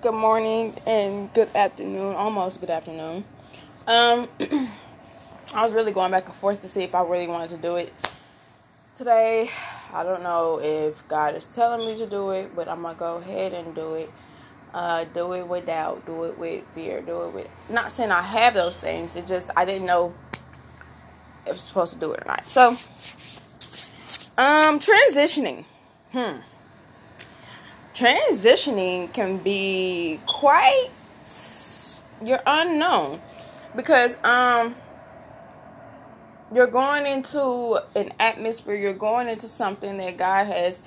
good morning, and good afternoon. Almost good afternoon. Um, I was really going back and forth to see if I really wanted to do it today. I don't know if God is telling me to do it, but I'm gonna go ahead and do it. Uh, do it with doubt. Do it with fear. Do it with. Not saying I have those things. It just I didn't know if I was supposed to do it or not. So, um, transitioning. Hmm transitioning can be quite you're unknown because um you're going into an atmosphere you're going into something that god has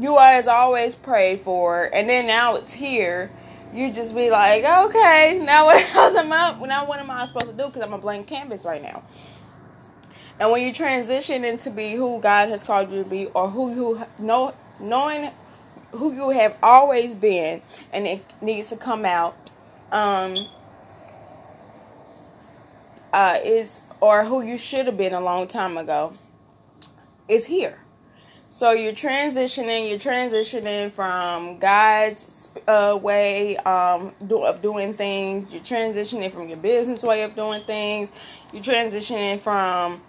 you has always prayed for and then now it's here. You just be like okay now what else am i now what am i supposed to do? Because i'm a blank canvas right now. And when you transition into be who god has called you to be or who you know knowing who you have always been and it needs to come out um uh is or who you should have been a long time ago is here. So you're transitioning you're transitioning from god's uh, way um, do, of doing things. You're transitioning from your business way of doing things. You're transitioning from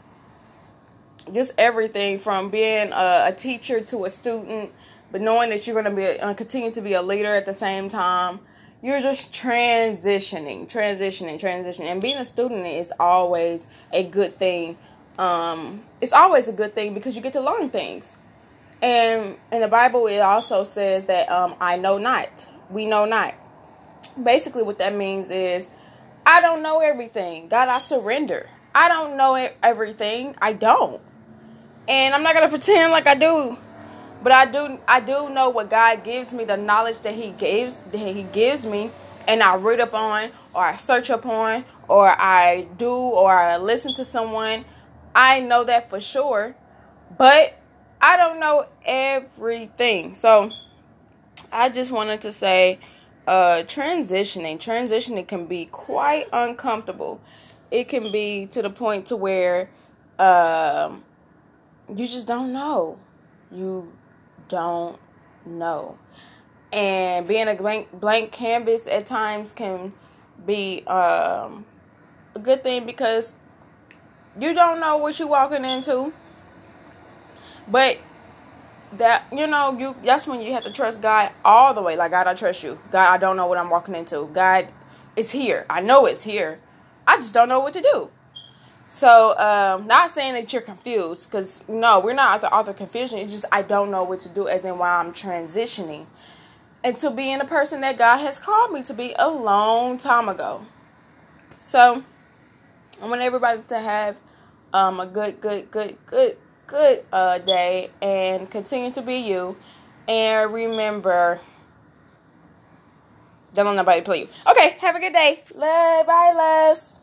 just everything from being a, a teacher to a student but knowing that you're going to be uh, continue to be a leader at the same time you're just transitioning transitioning transitioning. And being a student is always a good thing. Um, it's always a good thing because you get to learn things. And in the bible it also says that um, i know not. We know not. Basically what that means is i don't know everything. God i surrender. I don't know everything. I don't. And i'm not going to pretend like i do but I do I do know what God gives me, the knowledge that He gives that He gives me, and I read up on or I search upon or I do or I listen to someone. I know that for sure. But I don't know everything. So I just wanted to say uh transitioning. Transitioning can be quite uncomfortable. It can be to the point to where um you just don't know. You don't know. And being a blank blank canvas at times can be um, a good thing because you don't know what you're walking into. But that you know, you that's when you have to trust God all the way. Like God, I trust you. God, I don't know what I'm walking into. God, it's here. I know it's here. I just don't know what to do. So, um, not saying that you're confused, because no, we're not at the author confusion. It's just I don't know what to do, as in why I'm transitioning into being a person that God has called me to be a long time ago. So, I want everybody to have um, a good, good, good, good, good uh, day and continue to be you. And remember, don't let nobody play you. Okay, have a good day. Love, bye, loves.